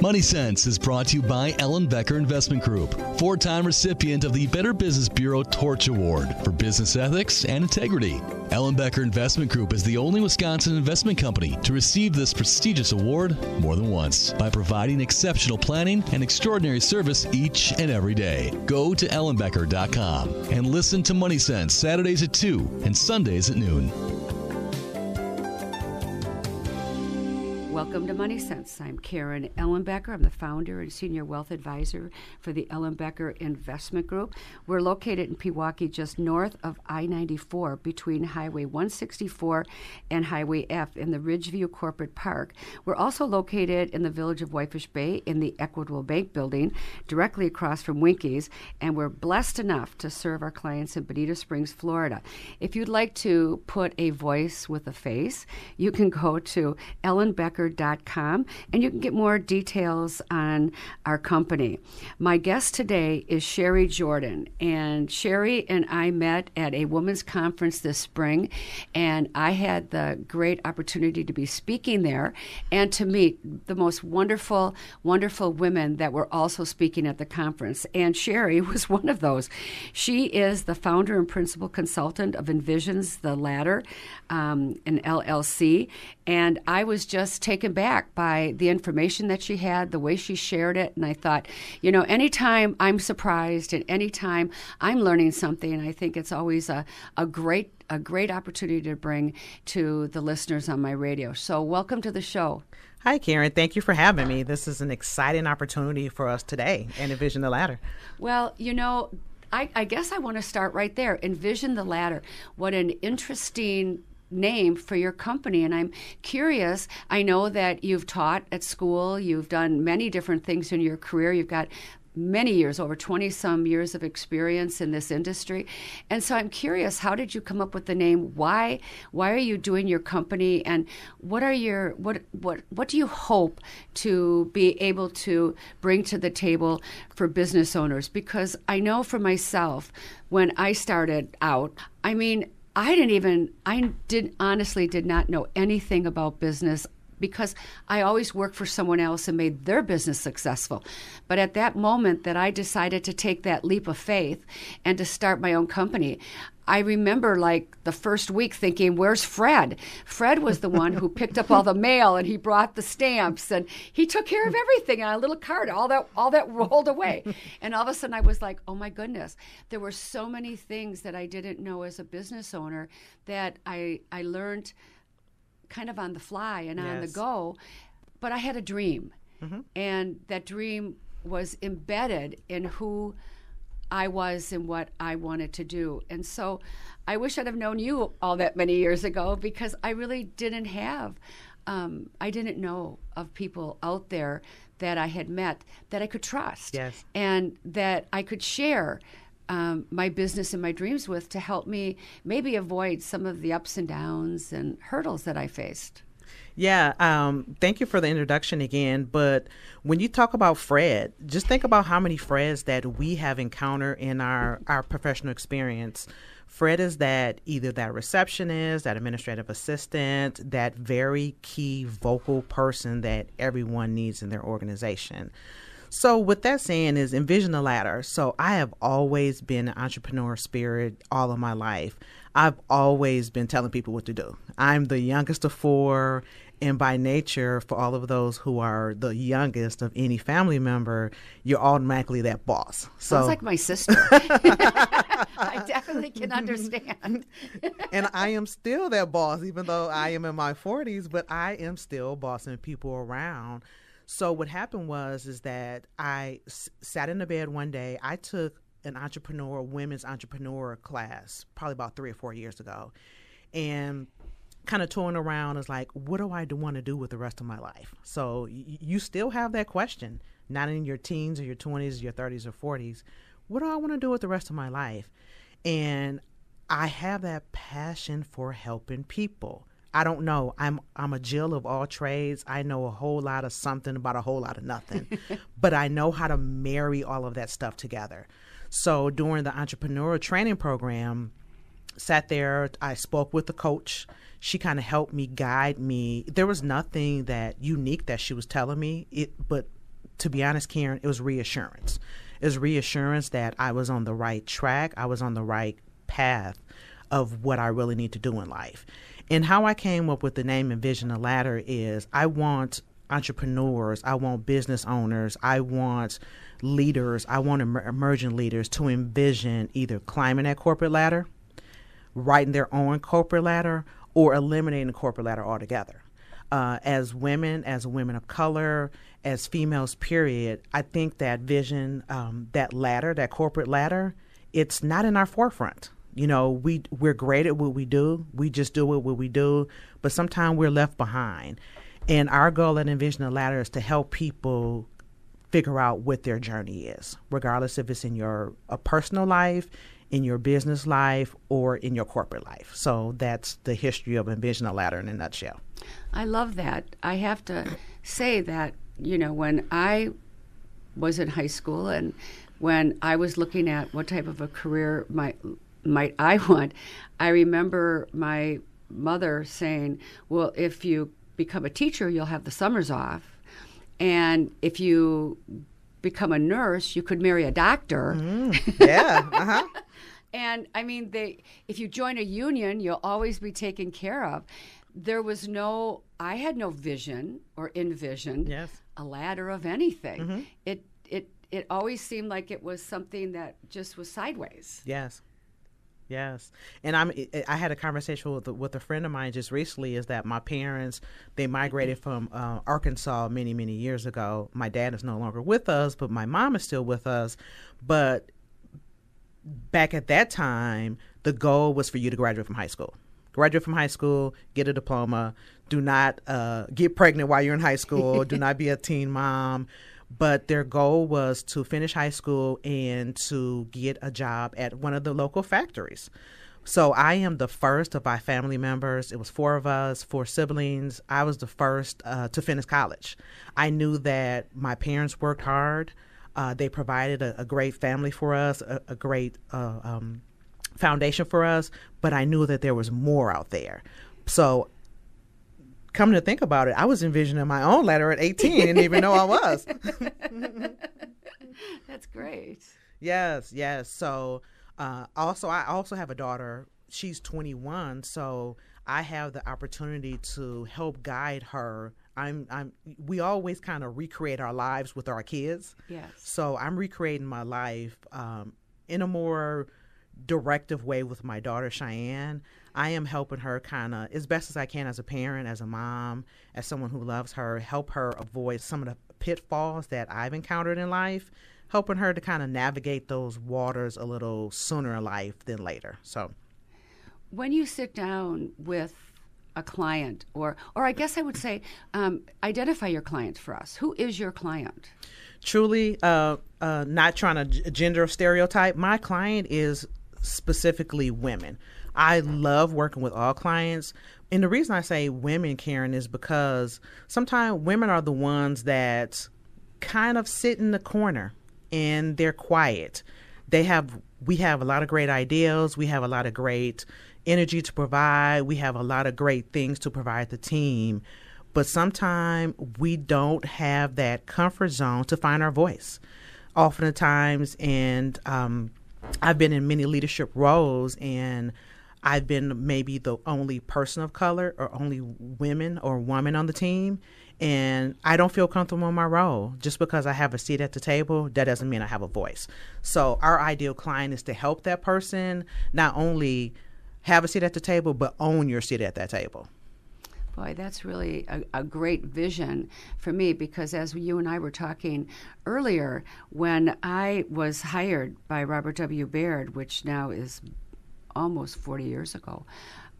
Money Sense is brought to you by Ellenbecker Investment Group, four time recipient of the Better Business Bureau Torch Award for business ethics and integrity. Ellenbecker Investment Group is the only Wisconsin investment company to receive this prestigious award more than once by providing exceptional planning and extraordinary service each and every day. Go to ellenbecker.com and listen to Money Sense Saturdays at 2 and Sundays at noon. Welcome to Money Sense. I'm Karen Ellenbecker. I'm the founder and senior wealth advisor for the Ellenbecker Investment Group. We're located in Pewaukee, just north of I 94, between Highway 164 and Highway F in the Ridgeview Corporate Park. We're also located in the village of Whitefish Bay in the Equitable Bank building, directly across from Winkies, and we're blessed enough to serve our clients in Bonita Springs, Florida. If you'd like to put a voice with a face, you can go to ellenbecker.com and you can get more details on our company. My guest today is Sherri Jordan, and Sherri and I met at a women's conference this spring, and I had the great opportunity to be speaking there and to meet the most wonderful, wonderful women that were also speaking at the conference. And Sherri was one of those. She is the founder and principal consultant of Envisions the Ladder, um, an LLC, and I was just taken back by the information that she had, the way she shared it. And I thought, you know, anytime I'm surprised and anytime I'm learning something, I think it's always a, a great a great opportunity to bring to the listeners on my radio. So, welcome to the show. Hi, Karen. Thank you for having me. This is an exciting opportunity for us today and Envision the Ladder. Well, you know, I, I guess I want to start right there. Envision the ladder. What an interesting name for your company. And I'm curious. I know that you've taught at school, you've done many different things in your career. You've got many years, over 20 some years of experience in this industry. And so I'm curious, how did you come up with the name? Why why are you doing your company and what are your what what what do you hope to be able to bring to the table for business owners? Because I know for myself when I started out, I mean, I didn't even I did honestly did not know anything about business because I always worked for someone else and made their business successful. But at that moment that I decided to take that leap of faith and to start my own company, I remember like the first week thinking, where's Fred? Fred was the one who picked up all the mail and he brought the stamps and he took care of everything on a little card, all that all that rolled away. And all of a sudden I was like, oh my goodness, there were so many things that I didn't know as a business owner that I I learned kind of on the fly and yes. on the go. But I had a dream. Mm-hmm. And that dream was embedded in who I was and what I wanted to do. And so I wish I'd have known you all that many years ago because I really didn't have, um, I didn't know of people out there that I had met that I could trust. Yes. And that I could share. Um, my business and my dreams with to help me maybe avoid some of the ups and downs and hurdles that I faced. Yeah, um, thank you for the introduction again. But when you talk about Fred, just think about how many Freds that we have encountered in our, our professional experience. Fred is that either that receptionist, that administrative assistant, that very key vocal person that everyone needs in their organization. So, with that saying, is envision the ladder. So, I have always been an entrepreneur spirit all of my life. I've always been telling people what to do. I'm the youngest of four. And by nature, for all of those who are the youngest of any family member, you're automatically that boss. So, Sounds like my sister. I definitely can understand. and I am still that boss, even though I am in my 40s, but I am still bossing people around. So what happened was is that I s- sat in the bed one day. I took an entrepreneur, women's entrepreneur class, probably about three or four years ago, and kind of touring around is like, what do I want to do with the rest of my life? So y- you still have that question, not in your teens or your 20s, your 30s or 40s. What do I want to do with the rest of my life? And I have that passion for helping people. I don't know. I'm I'm a Jill of all trades. I know a whole lot of something about a whole lot of nothing. but I know how to marry all of that stuff together. So during the entrepreneurial training program, sat there, I spoke with the coach. She kind of helped me guide me. There was nothing that unique that she was telling me, it, but to be honest, Karen, it was reassurance. It was reassurance that I was on the right track. I was on the right path of what I really need to do in life. And how I came up with the name Envision the Ladder is I want entrepreneurs, I want business owners, I want leaders, I want emer- emerging leaders to envision either climbing that corporate ladder, writing their own corporate ladder, or eliminating the corporate ladder altogether. Uh, as women, as women of color, as females, period, I think that vision, um, that ladder, that corporate ladder, it's not in our forefront. You know, we we're great at what we do. We just do what we do, but sometimes we're left behind. And our goal at Envision the Ladder is to help people figure out what their journey is, regardless if it's in your a personal life, in your business life, or in your corporate life. So that's the history of Envision the Ladder in a nutshell. I love that. I have to say that, you know, when I was in high school and when I was looking at what type of a career might might I want, I remember my mother saying, "Well, if you become a teacher, you'll have the summers off. And if you become a nurse, you could marry a doctor. Mm, yeah. Uh-huh. and I mean, they if you join a union, you'll always be taken care of. There was no, I had no vision or envision yes. a ladder of anything. Mm-hmm. It it it always seemed like it was something that just was sideways. Yes. Yes, and I'm. I had a conversation with with a friend of mine just recently. Is that my parents they migrated from uh, Arkansas many many years ago. My dad is no longer with us, but my mom is still with us. But back at that time, the goal was for you to graduate from high school. Graduate from high school, get a diploma. Do not uh, get pregnant while you're in high school. do not be a teen mom but their goal was to finish high school and to get a job at one of the local factories. So I am the first of my family members. It was four of us, four siblings. I was the first uh, to finish college. I knew that my parents worked hard. Uh, they provided a, a, great family for us, a, a great uh, um, foundation for us. But I knew that there was more out there. So come to think about it, I was envisioning my own ladder at 18 didn't even know I was. That's great. Yes, yes. So uh, also, I also have a daughter. She's 21, so I have the opportunity to help guide her. I'm, I'm. We always kind of recreate our lives with our kids. Yes. So I'm recreating my life um, in a more directive way with my daughter Cheyenne. I am helping her kind of as best as I can as a parent, as a mom, as someone who loves her, help her avoid some of the pitfalls that I've encountered in life, helping her to kind of navigate those waters a little sooner in life than later. So, when you sit down with a client, or or I guess I would say, um, identify your client for us. Who is your client? Truly, uh, uh, not trying to gender stereotype. My client is specifically women. I love working with all clients. And the reason I say women, Karen, is because sometimes women are the ones that kind of sit in the corner and they're quiet. They have we have a lot of great ideas, we have a lot of great energy to provide, we have a lot of great things to provide the team. But sometimes we don't have that comfort zone to find our voice. Oftentimes, and um, I've been in many leadership roles, and I've been maybe the only person of color or only women or woman on the team. And I don't feel comfortable in my role. Just because I have a seat at the table, that doesn't mean I have a voice. So, our ideal client is to help that person not only have a seat at the table, but own your seat at that table. Boy, that's really a, a, great vision for me because as you and I were talking earlier, when I was hired by Robert W. Baird, which now is almost 40 years ago,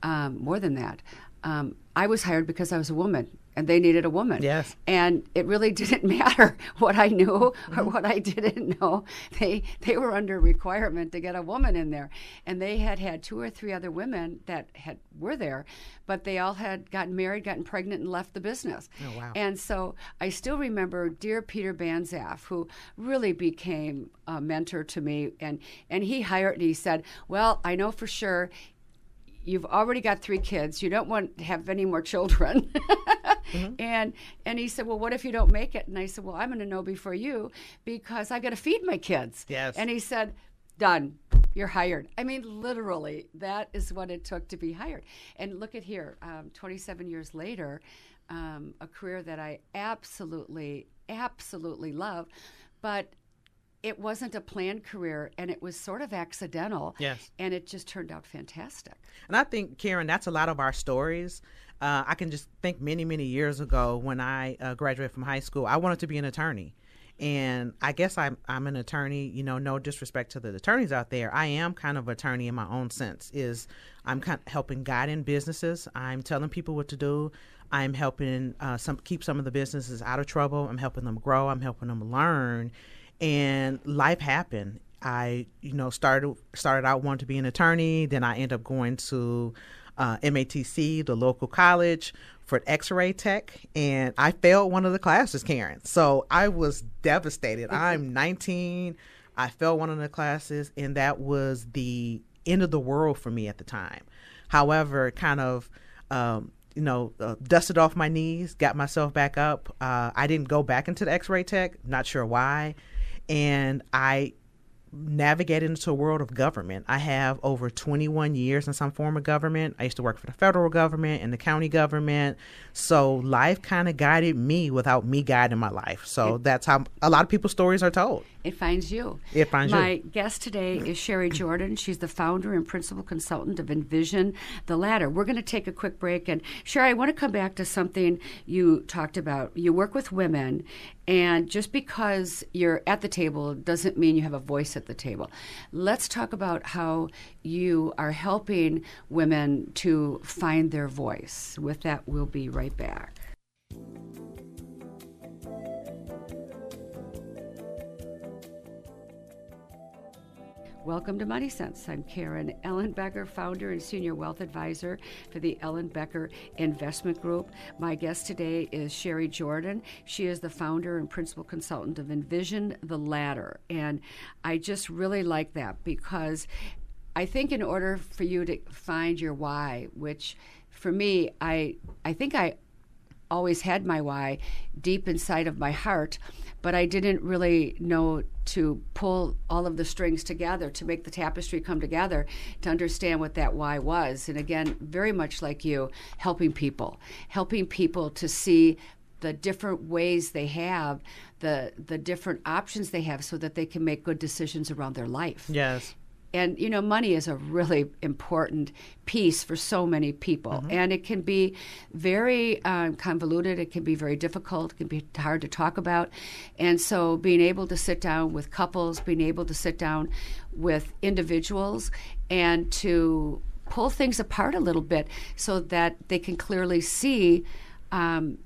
um, more than that. Um, I was hired because I was a woman and they needed a woman. Yes. And it really didn't matter what I knew or mm-hmm. what I didn't know. They they were under requirement to get a woman in there. And they had had two or three other women that had were there, but they all had gotten married, gotten pregnant and left the business. Oh wow. And so I still remember dear Peter Banzaf who really became a mentor to me and and he hired and he said, "Well, I know for sure you've already got three kids. You don't want to have any more children. mm-hmm. And and he said, well, what if you don't make it? And I said, well, I'm going to know before you because i've got to feed my kids. Yes. And he said, done. You're hired. I mean, literally, that is what it took to be hired. And look at here, um, 27 years later, um, a career that I absolutely, absolutely love, but it wasn't a planned career and it was sort of accidental. Yes. And it just turned out fantastic. And I think, Karen, that's a lot of our stories. Uh, I can just think many, many years ago when I uh, graduated from high school, I wanted to be an attorney. And I guess I'm I'm an attorney. You know, no disrespect to the attorneys out there. I am kind of attorney in my own sense. Is I'm kind of helping guide in businesses. I'm telling people what to do. I'm helping uh, some keep some of the businesses out of trouble. I'm helping them grow. I'm helping them learn and life happened. I, you know, started started out wanting to be an attorney. Then I ended up going to uh, MATC, the local college, for X-ray tech, and I failed one of the classes, Karen. So I was devastated. I'm 19. I failed one of the classes, and that was the end of the world for me at the time. However, kind of. Um, you know, uh, dusted off my knees, got myself back up. Uh, I didn't go back into the X-ray tech. Not sure why and I navigated into a world of government. I have over 21 years in some form of government. I used to work for the federal government and the county government. So life kind of guided me without me guiding my life. So that's how a lot of people's stories are told. It finds you. It finds my you. My guest today is Sherri Jordan. She's the founder and principal consultant of Envision the Ladder. We're going to take a quick break. And Sherri, I want to come back to something you talked about. You work with women, and just because you're at the table doesn't mean you have a voice at the table. Let's talk about how you are helping women to find their voice. With that, we'll be right back. Welcome to Money Sense. I'm Karen Ellenbecker, founder and senior wealth advisor for the Ellenbecker Investment Group. My guest today is Sherri Jordan. She is the founder and principal consultant of Envision the Ladder. And I just really like that because I think in order for you to find your why, which for me, I I think I always had my why deep inside of my heart but I didn't really know to pull all of the strings together to make the tapestry come together to understand what that why was. And again, very much like you, helping people, helping people to see the different ways they have, the the different options they have so that they can make good decisions around their life. Yes and you know money is a really important piece for so many people. Mm-hmm. and it can be very um, convoluted. It can be very difficult. It can be hard to talk about. And so being able to sit down with couples being able to sit down with individuals and to pull things apart a little bit so that they can clearly see um,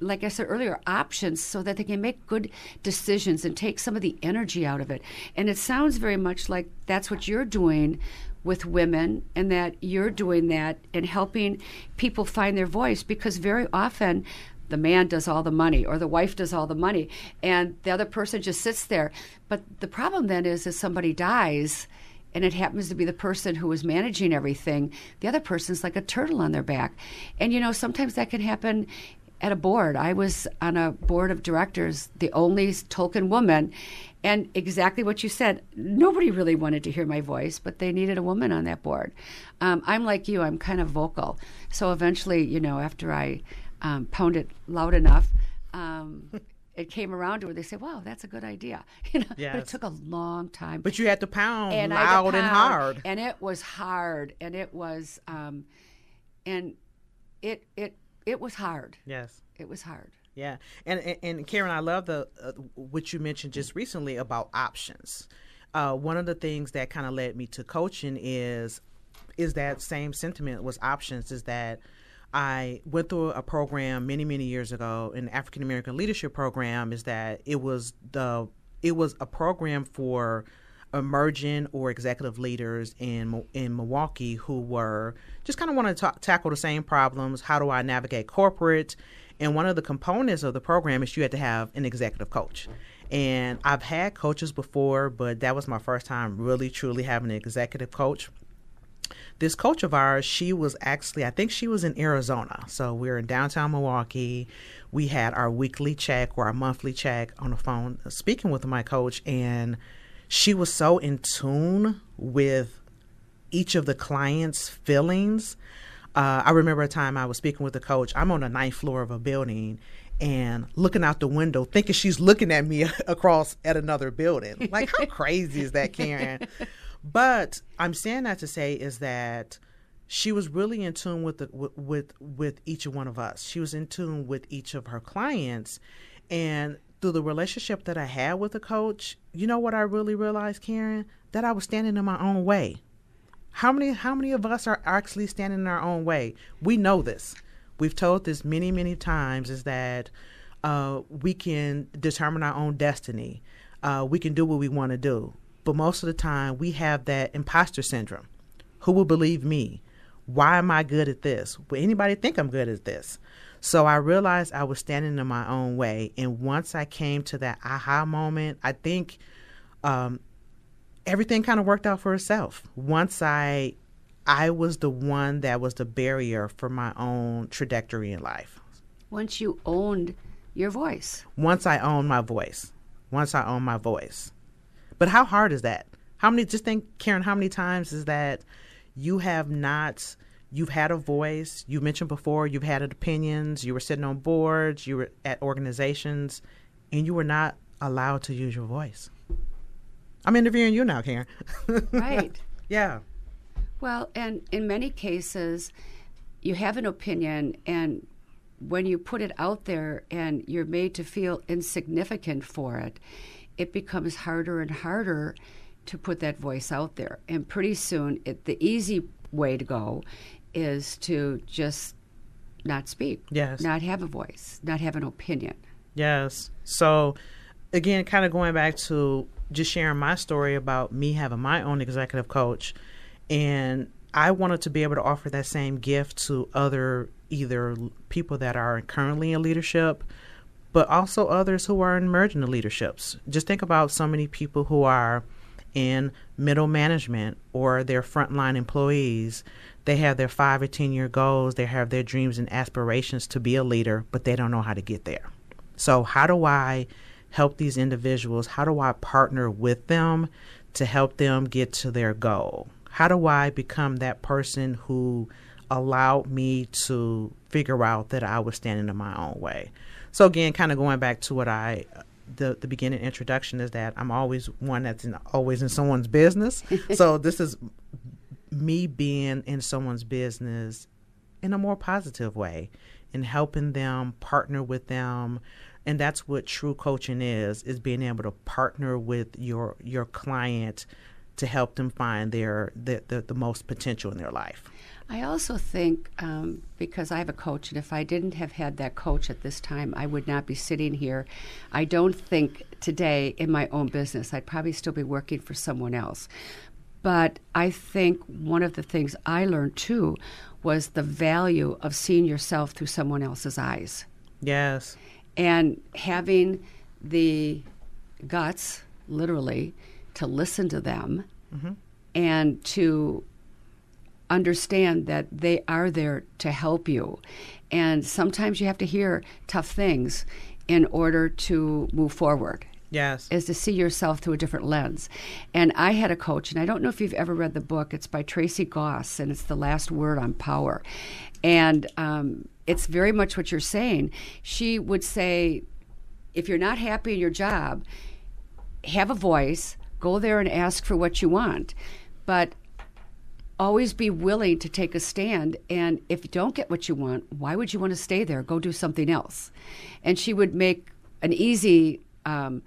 like I said earlier, options so that they can make good decisions and take some of the energy out of it. And it sounds very much like that's what you're doing with women and that you're doing that and helping people find their voice because very often the man does all the money or the wife does all the money and the other person just sits there. But the problem then is if somebody dies and it happens to be the person who is managing everything, the other person's like a turtle on their back. And you know, sometimes that can happen at a board. I was on a board of directors, the only token woman. And exactly what you said, nobody really wanted to hear my voice, but they needed a woman on that board. Um, I'm like you, I'm kind of vocal. So eventually, you know, after I um, pounded loud enough, um, it came around to where they said, "Wow, that's a good idea." You know, yes. but it took a long time. But you had to pound and loud pound, and hard, and it was hard, and it was, um, and it it it was hard. Yes, it was hard. Yeah, and and, and Karen, I love the uh, what you mentioned just recently about options. Uh, one of the things that kind of led me to coaching is is that same sentiment was options. Is that I went through a program many many years ago, an African American leadership program. Is that it was the it was a program for emerging or executive leaders in in Milwaukee who were just kind of want to tackle the same problems. How do I navigate corporate? And one of the components of the program is you had to have an executive coach. And I've had coaches before, but that was my first time really truly having an executive coach. this coach of ours, she was actually, I think she was in Arizona. So we are in downtown Milwaukee. We had our weekly check or our monthly check on the phone, uh, speaking with my coach, and she was so in tune with each of the clients' feelings. Uh, I remember a time I was speaking with the coach. I'm on the ninth floor of a building and looking out the window, thinking she's looking at me across at another building. Like, how crazy is that, Karen? But I'm saying that to say is that she was really in tune with the, with, with with each one of us. She was in tune with each of her clients, and through the relationship that I had with the coach, you know what I really realized, Karen, that I was standing in my own way. How many how many of us are actually standing in our own way? We know this. We've told this many many times. Is that uh, we can determine our own destiny. Uh, we can do what we want to do. But most of the time, we have that imposter syndrome. Who will believe me? Why am I good at this? Will anybody think I'm good at this? So I realized I was standing in my own way. And once I came to that aha moment, I think um, everything kind of worked out for itself. Once I I was the one that was the barrier for my own trajectory in life. Once you owned your voice. Once I owned my voice. Once I owned my voice. But how hard is that? How many, just think, Karen, how many times is that you have not, you've had a voice, you mentioned before, you've had opinions, you were sitting on boards, you were at organizations, and you were not allowed to use your voice? I'm interviewing you now, Karen. right. Yeah. Well, and in many cases, you have an opinion, and when you put it out there and you're made to feel insignificant for it, it becomes harder and harder to put that voice out there. And pretty soon, it, the easy way to go is to just not speak. Yes. Not have a voice, not have an opinion. Yes. So, again, kind of going back to just sharing my story about me having my own executive coach, and I wanted to be able to offer that same gift to other either people that are currently in leadership but also others who are emerging to leaderships. Just think about so many people who are in middle management or their frontline employees. They have their five or 10 year goals, they have their dreams and aspirations to be a leader, but they don't know how to get there. So, how do I help these individuals? How do I partner with them to help them get to their goal? How do I become that person who allowed me to figure out that I was standing in my own way? So again, kind of going back to what I the the beginning introduction is that I'm always one that's in, always in someone's business. so this is me being in someone's business in a more positive way and helping them partner with them and that's what true coaching is is being able to partner with your your client to help them find their the, the, the most potential in their life I also think um, because I have a coach, and if I didn't have had that coach at this time, I would not be sitting here. I don't think today in my own business, I'd probably still be working for someone else. But I think one of the things I learned too was the value of seeing yourself through someone else's eyes. Yes. And having the guts, literally, to listen to them mm-hmm. and to understand that they are there to help you. And sometimes you have to hear tough things in order to move forward. Yes. Is to see yourself through a different lens. And I had a coach, and I don't know if you've ever read the book. It's by Tracy Goss, and it's The Last Word on Power. And um, it's very much what you're saying. She would say, if you're not happy in your job, have a voice, go there and ask for what you want. But always be willing to take a stand. And if you don't get what you want, why would you want to stay there? Go do something else. And she would make an easy um,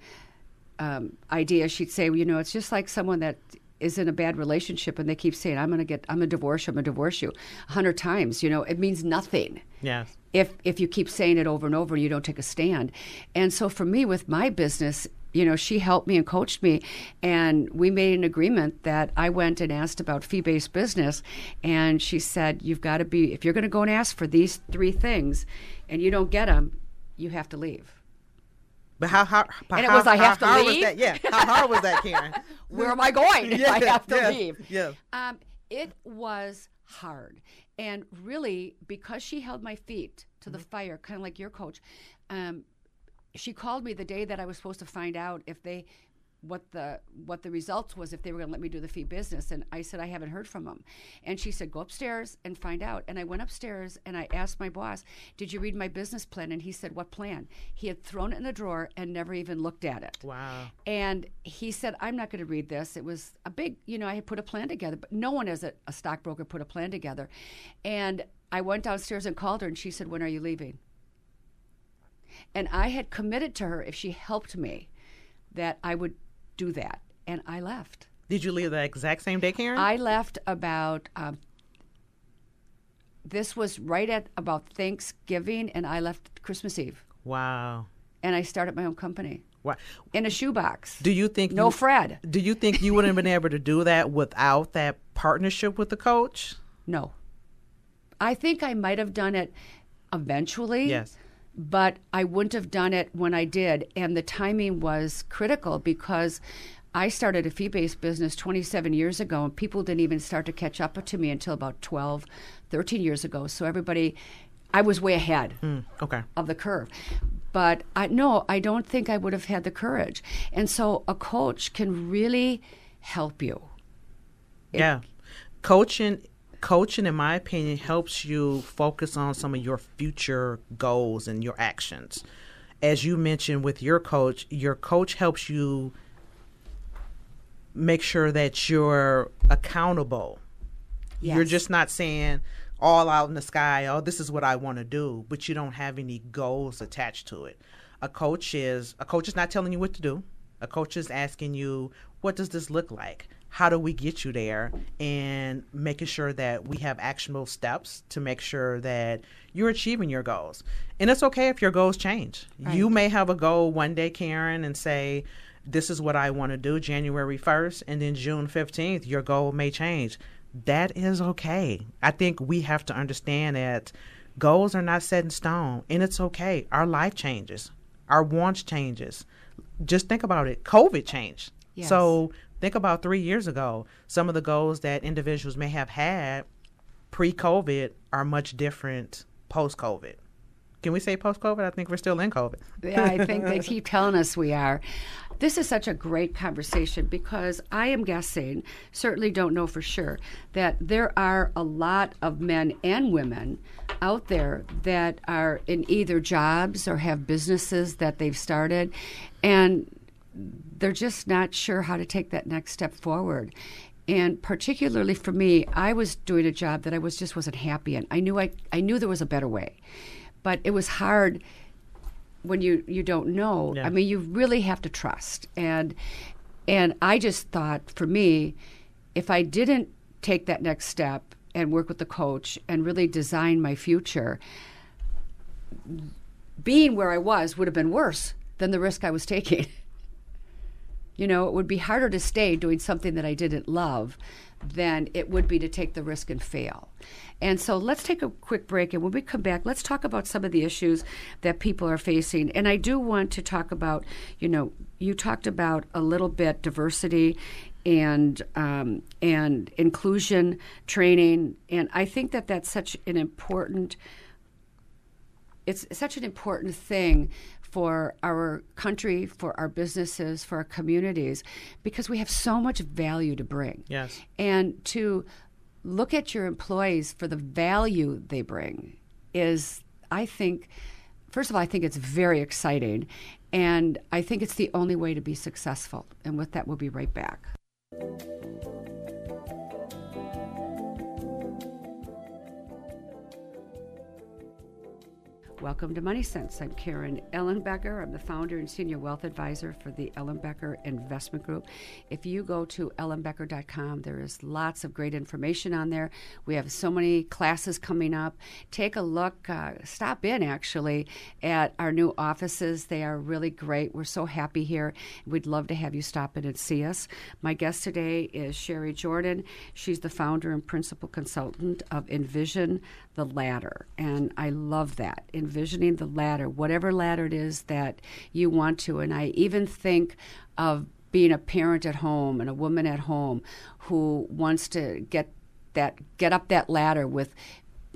um, idea. She'd say, well, you know, it's just like someone that is in a bad relationship and they keep saying, I'm going to get, I'm going to divorce you, I'm going to divorce you a hundred times. You know, it means nothing. Yes. If, if you keep saying it over and over and you don't take a stand. And so for me with my business, you know, she helped me and coached me, and we made an agreement that I went and asked about fee based business, and she said, You've got to be, if you're going to go and ask for these three things and you don't get them, you have to leave. But how hard? And it how, was I have to leave. Yeah. How hard was that, Karen? Where am I going if yes, I have to yes, leave? Yes. Um, It was hard. And really, because she held my feet to the fire, kind of like your coach, um, she called me the day that I was supposed to find out if they what the what the results was if they were going to let me do the fee business and I said I haven't heard from them and she said go upstairs and find out. And I went upstairs and I asked my boss did you read my business plan? And he said what plan? He had thrown it in a drawer and never even looked at it. Wow. and he said I'm not going to read this. It was a big you know I had put a plan together but no one as a, a stockbroker put a plan together. And I went downstairs and called her and she said when are you leaving and I had committed to her if she helped me that I would do that. And I left. Did you leave the exact same day, Karen? I left about, um, this was right at about Thanksgiving, and I left Christmas Eve. wow. And I started my own company Wow. in a shoebox. Do you think no you, Fred? Do you think you wouldn't have been able to do that without that partnership with the coach? No. I think I might have done it eventually. Yes. But I wouldn't have done it when I did. And the timing was critical because I started a fee based business 27 years ago, and people didn't even start to catch up to me until about 12, 13 years ago. So everybody, I was way ahead hmm, Okay. of the curve. But I no, I don't think I would have had the courage. And so a coach can really help you. yeah. Coaching coaching in my opinion helps you focus on some of your future goals and your actions. As you mentioned with your coach, your coach helps you make sure that you're accountable. You're just not saying all out in the sky, oh, this is what I want to do, but you don't have any goals attached to it. A coach is a coach is not telling you what to do. A coach is asking you, what does this look like? How do we get you there? And making sure that we have actionable steps to make sure that you're achieving your goals. And it's okay if your goals change. You may have a goal one day, Karen, and say, this is what I want to do January 1st, and then June 15th, your goal may change. That is okay. I think we have to understand that goals are not set in stone, and it's okay. Our life changes, our wants changes. Just think about it. COVID changed. Yes. So think about three years ago. Some of the goals that individuals may have had pre-COVID are much different post-COVID. Can we say post-COVID? I think we're still in COVID. Yeah, I think they keep telling us we are. This is such a great conversation because I am guessing, certainly don't know for sure, that there are a lot of men and women out there that are in either jobs or have businesses that they've started and they're just not sure how to take that next step forward. And particularly for me, I was doing a job that I was just wasn't happy in. I knew I, I knew there was a better way. But it was hard when you you don't know. Yeah. I mean, you really have to trust. And and I just thought for me, if I didn't take that next step and work with the coach and really design my future, being where I was would have been worse than the risk I was taking. you know, it would be harder to stay doing something that I didn't love than it would be to take the risk and fail. And so let's take a quick break. And when we come back, let's talk about some of the issues that people are facing. And I do want to talk about, you know, you talked about a little bit diversity and um, and inclusion training, and I think that that's such an important it's such an important thing for our country, for our businesses, for our communities, because we have so much value to bring. Yes. And to look at your employees for the value they bring is, I think, first of all, I think it's very exciting. And I think it's the only way to be successful. And with that, we'll be right back. Welcome to Money Sense. I'm Karen Ellenbecker. I'm the founder and senior wealth advisor for the Ellenbecker Investment Group. If you go to ellenbecker.com, there is lots of great information on there. We have so many classes coming up. Take a look, uh, stop in actually at our new offices. They are really great. We're so happy here. We'd love to have you stop in and see us. My guest today is Sherri Jordan. She's the founder and principal consultant of Envision the Ladder. And I love that. Envisioning the ladder, whatever ladder it is that you want to. And I even think of being a parent at home and a woman at home who wants to get that get up that ladder with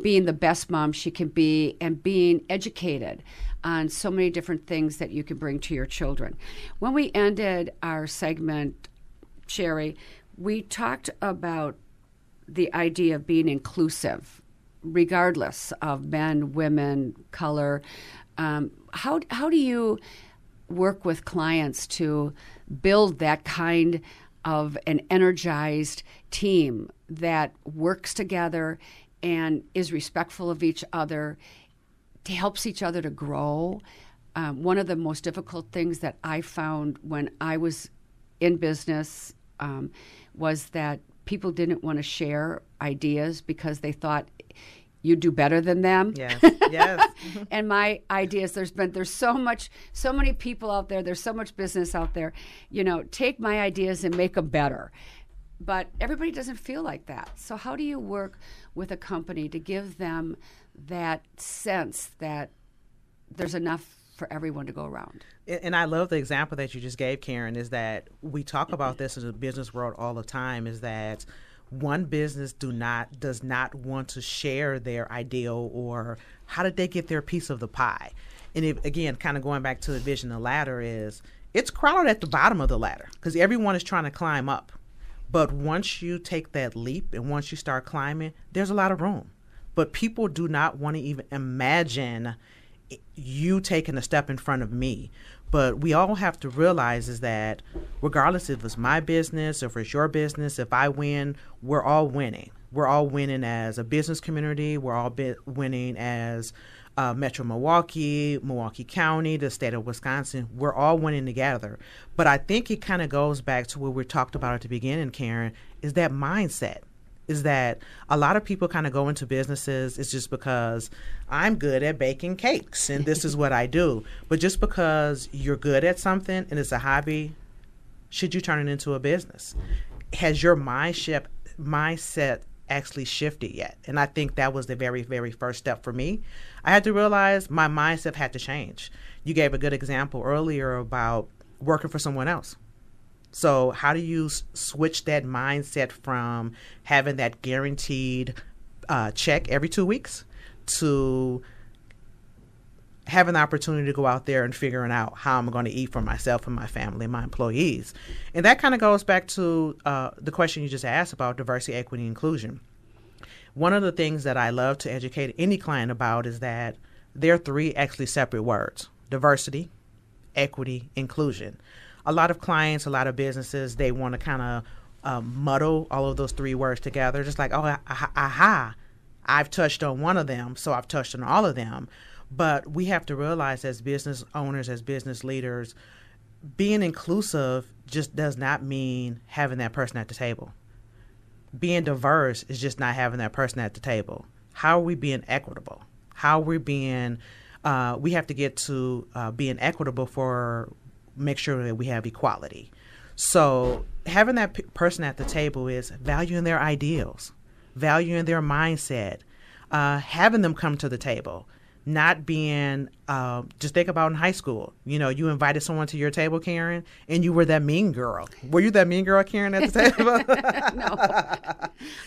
being the best mom she can be and being educated on so many different things that you can bring to your children. When we ended our segment, Sherri, we talked about the idea of being inclusive, regardless of men, women, color. Um, how how do you work with clients to build that kind of an energized team that works together and is respectful of each other, helps each other to grow. Um, one of the most difficult things that I found when I was in business um, was that people didn't want to share ideas because they thought you do better than them. Yes. Yes. and my ideas there's been there's so much so many people out there, there's so much business out there. You know, take my ideas and make them better. But everybody doesn't feel like that. So how do you work with a company to give them that sense that there's enough for everyone to go around. And I love the example that you just gave, Karen, is that we talk about this in the business world all the time is that one business do not does not want to share their ideal or how did they get their piece of the pie. And if, again, kind of going back to the vision, the ladder is it's crowded at the bottom of the ladder because everyone is trying to climb up. But once you take that leap and once you start climbing, there's a lot of room. But people do not want to even imagine you taking a step in front of me. But we all have to realize is that regardless if it's my business if it's your business, if I win, we're all winning. We're all winning as a business community. We're all winning as uh, Metro Milwaukee, Milwaukee County, the state of Wisconsin. We're all winning together. But I think it kind of goes back to what we talked about at the beginning, Karen, is that mindset is that a lot of people kind of go into businesses it's just because I'm good at baking cakes and this is what I do. But just because you're good at something and it's a hobby, should you turn it into a business? Has your mindset mindset actually shifted yet? And I think that was the very, very first step for me. I had to realize my mindset had to change. You gave a good example earlier about working for someone else. So, how do you s- switch that mindset from having that guaranteed uh, check every two weeks to having the opportunity to go out there and figuring out how I'm going to eat for myself and my family and my employees? And that kind of goes back to uh, the question you just asked about diversity, equity, inclusion. One of the things that I love to educate any client about is that there are three actually separate words diversity, equity, inclusion a lot of clients, a lot of businesses, they want to kind of um, muddle all of those three words together, just like, oh, aha, aha, I've touched on one of them, so I've touched on all of them. But we have to realize as business owners, as business leaders, being inclusive just does not mean having that person at the table. Being diverse is just not having that person at the table. How are we being equitable? How are we being, uh, we have to get to uh, being equitable for make sure that we have equality. So having that p- person at the table is valuing their ideals, valuing their mindset, uh, having them come to the table, not being uh, just think about in high school. You know, you invited someone to your table, Karen, and you were that mean girl. Were you that mean girl, Karen, at the table? no,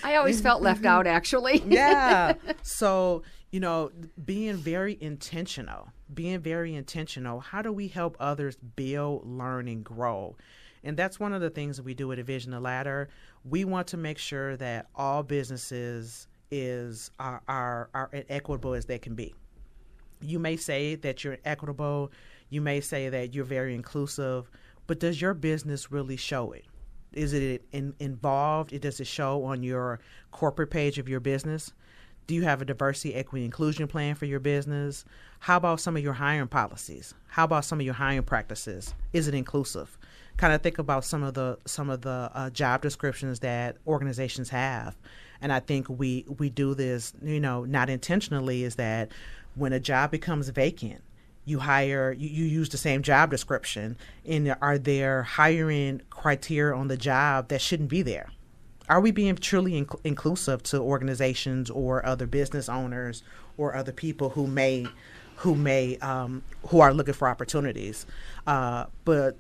I always felt left out. Actually, yeah. So you know, being very intentional being very intentional. How do we help others build, learn, and grow? And that's one of the things that we do at Envision the Ladder. We want to make sure that all businesses is are, are, are equitable as they can be. You may say that you're equitable, you may say that you're very inclusive, but does your business really show it? Is it in, involved? Does it show on your corporate page of your business? Do you have a diversity, equity, inclusion plan for your business? How about some of your hiring policies? How about some of your hiring practices? Is it inclusive? Kind of think about some of the some of the uh, job descriptions that organizations have, and I think we we do this, you know, not intentionally. Is that when a job becomes vacant, you hire you, you use the same job description, and are there hiring criteria on the job that shouldn't be there? Are we being truly inc- inclusive to organizations or other business owners or other people who may who may um, who are looking for opportunities? Uh, but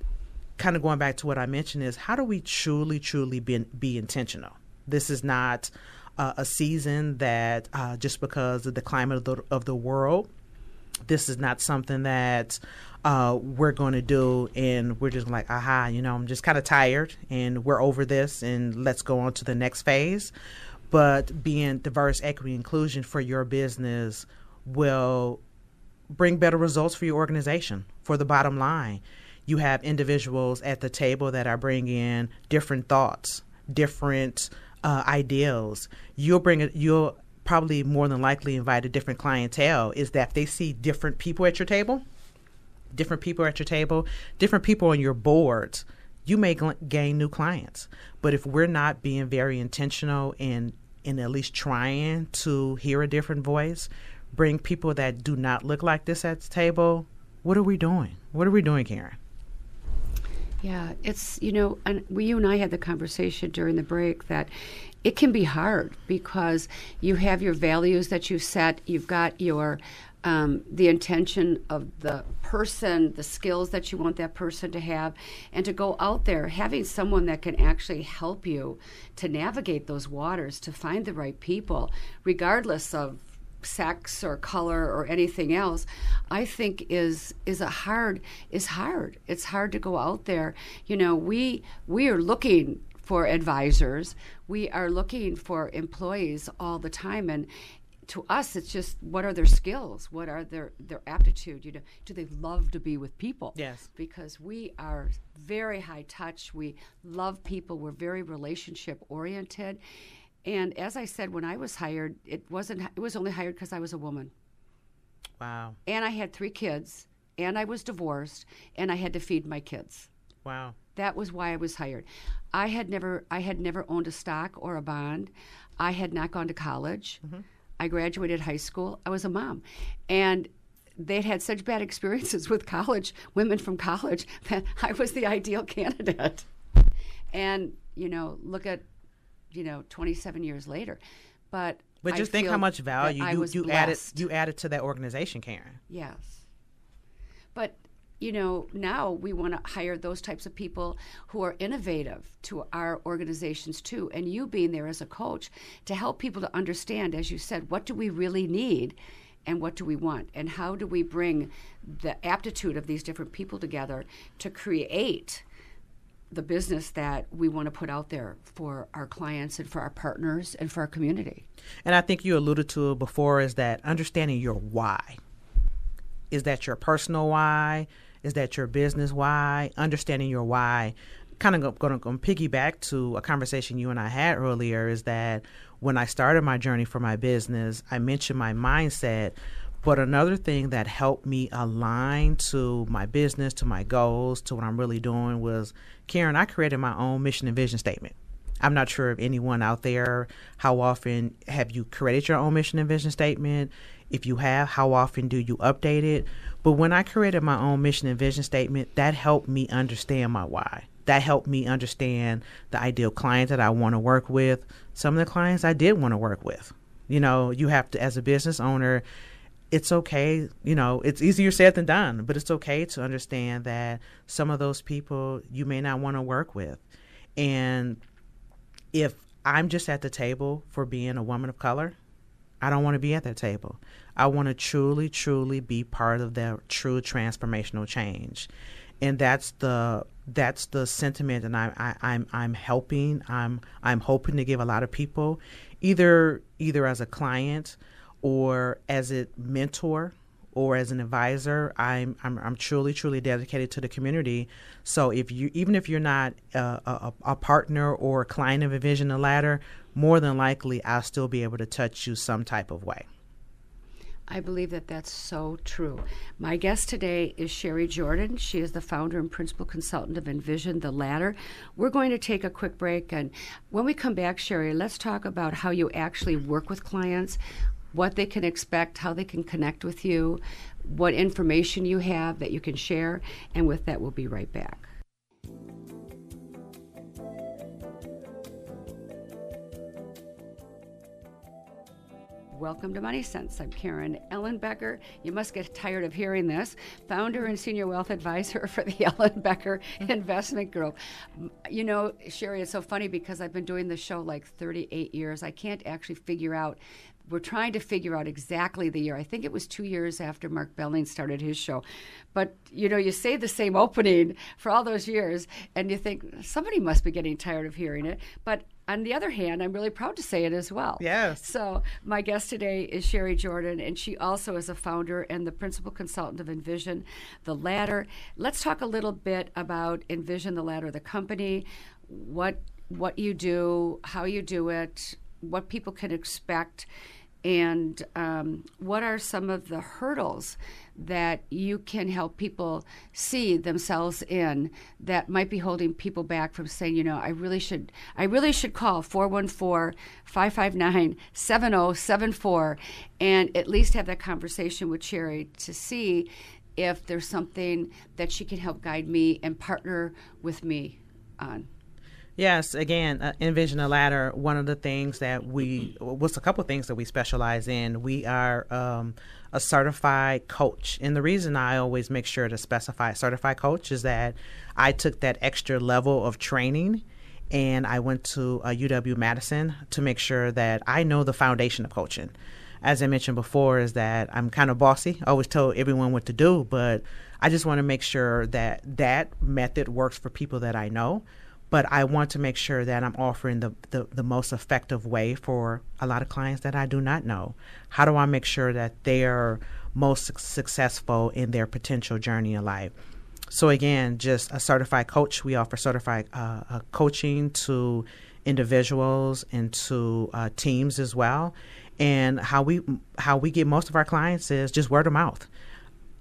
kind of going back to what i mentioned is how do we truly truly be, be intentional? This is not uh, a season that uh, just because of the climate of the, of the world, this is not something that uh, we're going to do, and we're just like, aha, you know, I'm just kind of tired, and we're over this, and let's go on to the next phase. But being diverse, equity, inclusion for your business will bring better results for your organization, for the bottom line. You have individuals at the table that are bringing different thoughts, different uh, ideals. You'll bring it. You'll probably more than likely invite a different clientele. Is that if they see different people at your table, different people at your table, different people on your boards, you may gain new clients. But if we're not being very intentional in in at least trying to hear a different voice, bring people that do not look like this at the table, what are we doing? What are we doing, Karen? Yeah, it's you know, and we you and I had the conversation during the break that it can be hard because you have your values that you set, you've got your um, the intention of the person, the skills that you want that person to have, and to go out there having someone that can actually help you to navigate those waters, to find the right people, regardless of sex or color or anything else i think is is a hard is hard. It's hard to go out there. You know we we are looking for advisors. We are looking for employees all the time. And to us it's just what are their skills? What are their their aptitude? You know do they love to be with people? Yes. Because we are very high touch. We love people. We're very relationship oriented and as i said when i was hired it wasn't it was only hired because i was a woman wow and i had three kids and i was divorced and i had to feed my kids wow that was why i was hired i had never i had never owned a stock or a bond i had not gone to college mm-hmm. I graduated high school. I was a mom. And they'd had such bad experiences with college, women from college, that I was the ideal candidate. And, you know, look at, you know, 27 years later. But but just I think how much value you, you added you added to that organization, Karen. Yes. But you know, now we want to hire those types of people who are innovative to our organizations too. And you being there as a coach to help people to understand, as you said, what do we really need and what do we want? And how do we bring the aptitude of these different people together to create the business that we want to put out there for our clients and for our partners and for our community. And I think you alluded to it before is that understanding your why. Is that your personal why? Is that your business why? Understanding your why. Kind of going to piggyback to a conversation you and I had earlier is that when I started my journey for my business, I mentioned my mindset. But another thing that helped me align to my business, to my goals, to what I'm really doing was Karen, I created my own mission and vision statement. I'm not sure if anyone out there, how often have you created your own mission and vision statement? If you have, how often do you update it? But when I created my own mission and vision statement, that helped me understand my why. That helped me understand the ideal clients that I want to work with. Some of the clients I did want to work with. You know, you have to, as a business owner, it's okay, you know, it's easier said than done, but it's okay to understand that some of those people you may not want to work with. And if I'm just at the table for being a woman of color, I don't want to be at that table. I want to truly, truly be part of that true transformational change, and that's the that's the sentiment, and I, I, I'm I'm helping. I'm I'm hoping to give a lot of people, either either as a client, or as a mentor, or as an advisor. I'm I'm, I'm truly truly dedicated to the community. So if you even if you're not a, a, a partner or a client of Envision the Ladder, more than likely I'll still be able to touch you some type of way. I believe that that's so true. My guest today is Sherri Jordan. She is the founder and principal consultant of Envision the Ladder. We're going to take a quick break, and when we come back, Sherri, let's talk about how you actually work with clients, what they can expect, how they can connect with you, what information you have that you can share, and with that, we'll be right back. Welcome to Money Sense. I'm Karen Ellenbecker. You must get tired of hearing this. Founder and Senior Wealth Advisor for the Ellenbecker Investment Group. You know, Sherri, it's so funny because I've been doing this show like 38 years. I can't actually figure out we're trying to figure out exactly the year. I think it was two years after Mark Belling started his show. But you know, you say the same opening for all those years, and you think somebody must be getting tired of hearing it. But on the other hand, I'm really proud to say it as well. Yes. So, my guest today is Sherri Jordan, and she also is a founder and the principal consultant of Envision the Ladder. Let's talk a little bit about Envision the Ladder, the company, what what you do, how you do it, what people can expect, and um, what are some of the hurdles that you can help people see themselves in that might be holding people back from saying, you know, I really should I really should call 414-559-7074 and at least have that conversation with Sherri to see if there's something that she can help guide me and partner with me on. Yes, again, uh, Envision a Ladder. One of the things that we, what's a couple things that we specialize in. We are um, a certified coach, and the reason I always make sure to specify certified coach is that I took that extra level of training, and I went to uh, UW Madison to make sure that I know the foundation of coaching. As I mentioned before, is that I'm kind of bossy. I always tell everyone what to do, but I just want to make sure that that method works for people that I know but I want to make sure that I'm offering the, the, the, most effective way for a lot of clients that I do not know. How do I make sure that they are most successful in their potential journey in life? So, again, just a certified coach. We offer certified uh, uh, coaching to individuals and to uh, teams as well. And how we how we get most of our clients is just word of mouth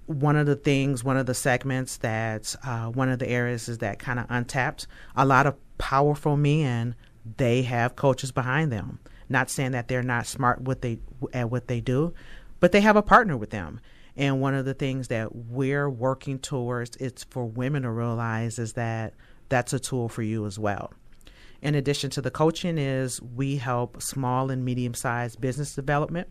one of the things, one of the segments that uh, one of the areas is that kind of untapped. A lot of powerful men, they have coaches behind them. Not saying that they're not smart what they at what they do, but they have a partner with them. And one of the things that we're working towards it's for women to realize is that that's a tool for you as well. In addition to the coaching is we help small and medium sized business development.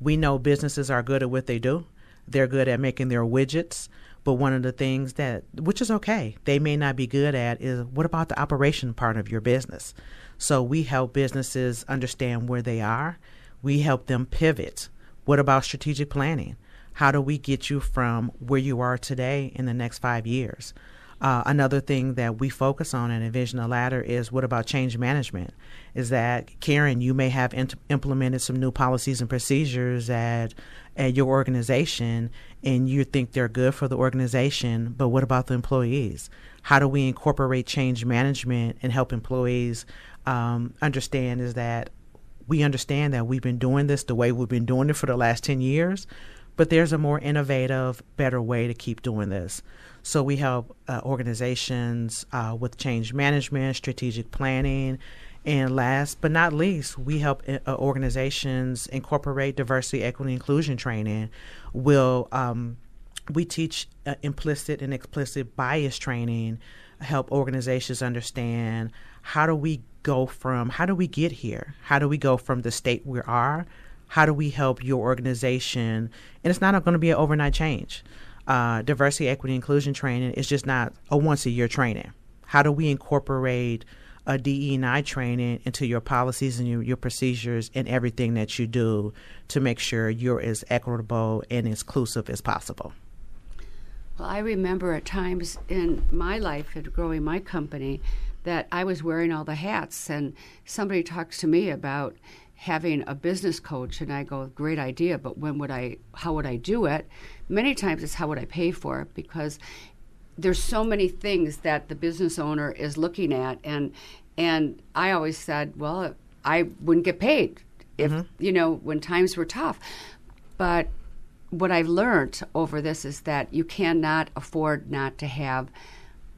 We know businesses are good at what they do they're good at making their widgets. But one of the things that, which is okay, they may not be good at is what about the operation part of your business? So we help businesses understand where they are. We help them pivot. What about strategic planning? How do we get you from where you are today in the next five years? Uh, another thing that we focus on in Envision a Ladder is what about change management? Is that, Karen, you may have int- implemented some new policies and procedures at at your organization and you think they're good for the organization, but what about the employees? How do we incorporate change management and help employees um, understand is that we understand that we've been doing this the way we've been doing it for the last 10 years, but there's a more innovative, better way to keep doing this. So we help uh, organizations uh, with change management, strategic planning, and last but not least, we help uh, organizations incorporate diversity, equity, inclusion training. Will um, we teach uh, implicit and explicit bias training? Help organizations understand how do we go from how do we get here? How do we go from the state we are? How do we help your organization? And it's not going to be an overnight change. Uh, diversity, equity, inclusion training is just not a once a year training. How do we incorporate a DE&I training into your policies and your, your procedures and everything that you do to make sure you're as equitable and inclusive as possible. Well, I remember at times in my life at growing my company that I was wearing all the hats, and somebody talks to me about having a business coach, and I go, "Great idea, but when would I? How would I do it?" Many times it's how would I pay for it because there's so many things that the business owner is looking at and and I always said, well, I wouldn't get paid if mm-hmm. you know when times were tough. But what I've learned over this is that you cannot afford not to have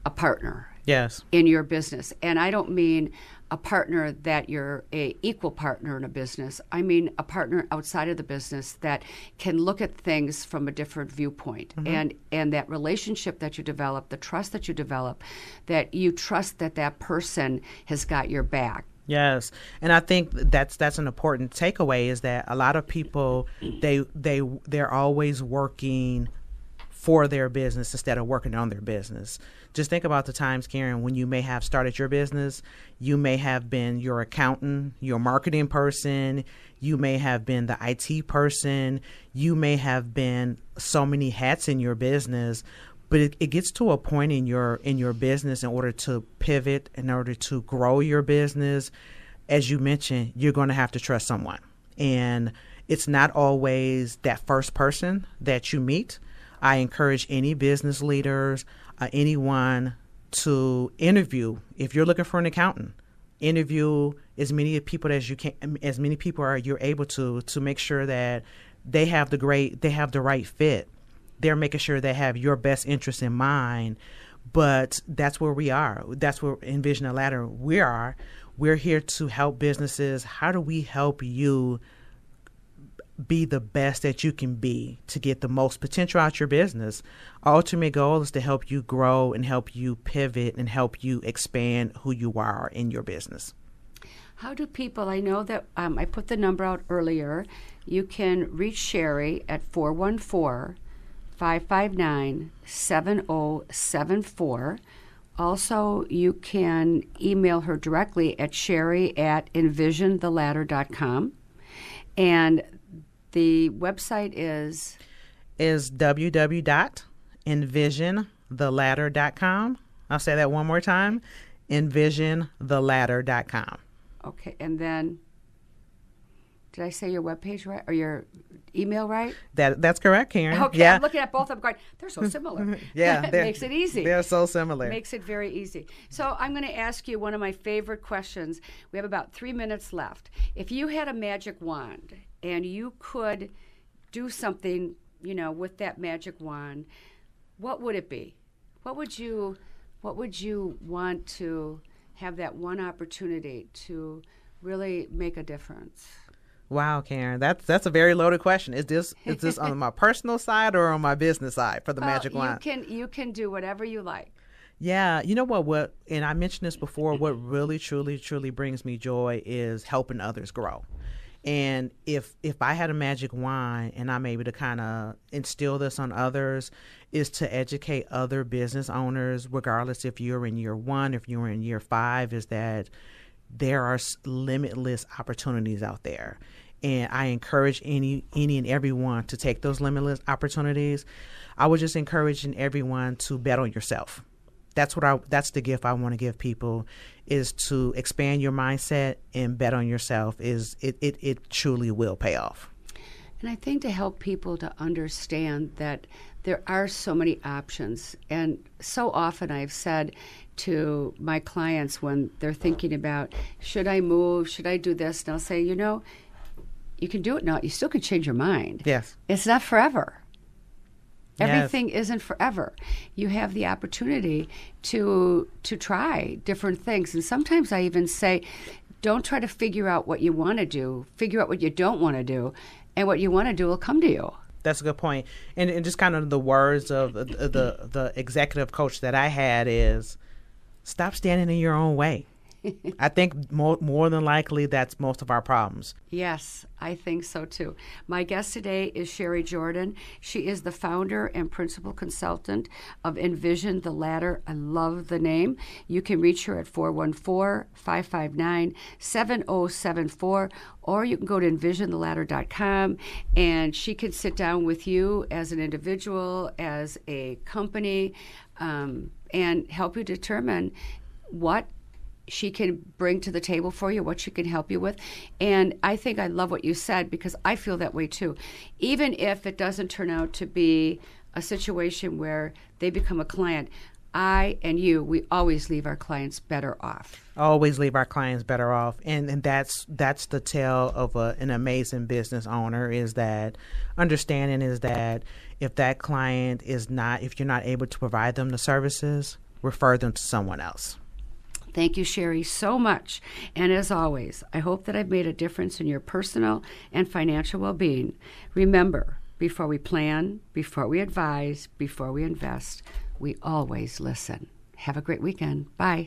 a partner. Yes. In your business. And I don't mean a partner that you're a equal partner in a business. I mean a partner outside of the business that can look at things from a different viewpoint. Mm-hmm. And and that relationship that you develop, the trust that you develop, that you trust that that person has got your back Yes, and I think that's that's an important takeaway is that a lot of people they they they're always working for their business instead of working on their business. Just think about the times, Karen, when you may have started your business. You may have been your accountant, your marketing person. You may have been the IT person. You may have been so many hats in your business. But it, it gets to a point in your in your business in order to pivot, in order to grow your business. As you mentioned, you're going to have to trust someone, and it's not always that first person that you meet I encourage any business leaders, uh, anyone to interview. If you're looking for an accountant, interview as many people as you can, as many people are you're able to, to make sure that they have the great, they have the right fit. They're making sure they have your best interest in mind. But that's where we are. That's where Envision a Ladder we are. We're here to help businesses. How do we help you? Be the best that you can be to get the most potential out your business. Our ultimate goal is to help you grow and help you pivot and help you expand who you are in your business. How do people, I know that um, I put the number out earlier. You can reach Sherri at 414 559 7074. Also, you can email her directly at sherri at envisiontheladder.com. And the website is is www.envisiontheladder.com. I'll say that one more time. Envisiontheladder.com. Okay, and then did I say your webpage right or your email right? That that's correct, Karen. Okay, yeah. I'm looking at both of them going, they're so similar. yeah, makes it easy. They're so similar. Makes it very easy. So I'm going to ask you one of my favorite questions. We have about three minutes left. If you had a magic wand and you could do something, you know, with that magic wand, what would it be? What would you what would you want to have that one opportunity to really make a difference? Wow, Karen, that's that's a very loaded question. Is this is this on my personal side or on my business side for the magic wand? You can you can do whatever you like. Yeah, you know what? What and I mentioned this before. What really, truly, truly brings me joy is helping others grow. And if if I had a magic wand and I'm able to kind of instill this on others, is to educate other business owners, regardless if you're in year one, if you're in year five, is that there are limitless opportunities out there. And I encourage any any and everyone to take those limitless opportunities. I would just encourage everyone to bet on yourself that's what I that's the gift I want to give people is to expand your mindset and bet on yourself is it, it, it truly will pay off. And I think to help people to understand that there are so many options. And so often I've said to my clients when they're thinking about, should I move? Should I do this? And I'll say, you know, you can do it now. You still can change your mind. Yes. It's not forever. Everything yes. isn't forever. You have the opportunity to to try different things. And sometimes I even say, don't try to figure out what you want to do. Figure out what you don't want to do, and what you want to do will come to you. That's a good point. And, and just kind of the words of the, the the executive coach that I had is, stop standing in your own way. I think more, more than likely that's most of our problems. Yes, I think so too. My guest today is Sherri Jordan. She is the founder and principal consultant of Envision the Ladder. I love the name. You can reach her at 414 559 7074 or you can go to envisiontheladder.com and she can sit down with you as an individual, as a company, um, and help you determine what she can bring to the table for you, what she can help you with. And I think I love what you said because I feel that way too. Even if it doesn't turn out to be a situation where they become a client, I and you, we always leave our clients better off. Always leave our clients better off, and and that's that's the tale of a, an amazing business owner is that understanding is that if that client is not if you're not able to provide them the services, refer them to someone else. Thank you, Sherri, so much. And as always, I hope that I've made a difference in your personal and financial well being. Remember, before we plan, before we advise, before we invest, we always listen. Have a great weekend. Bye.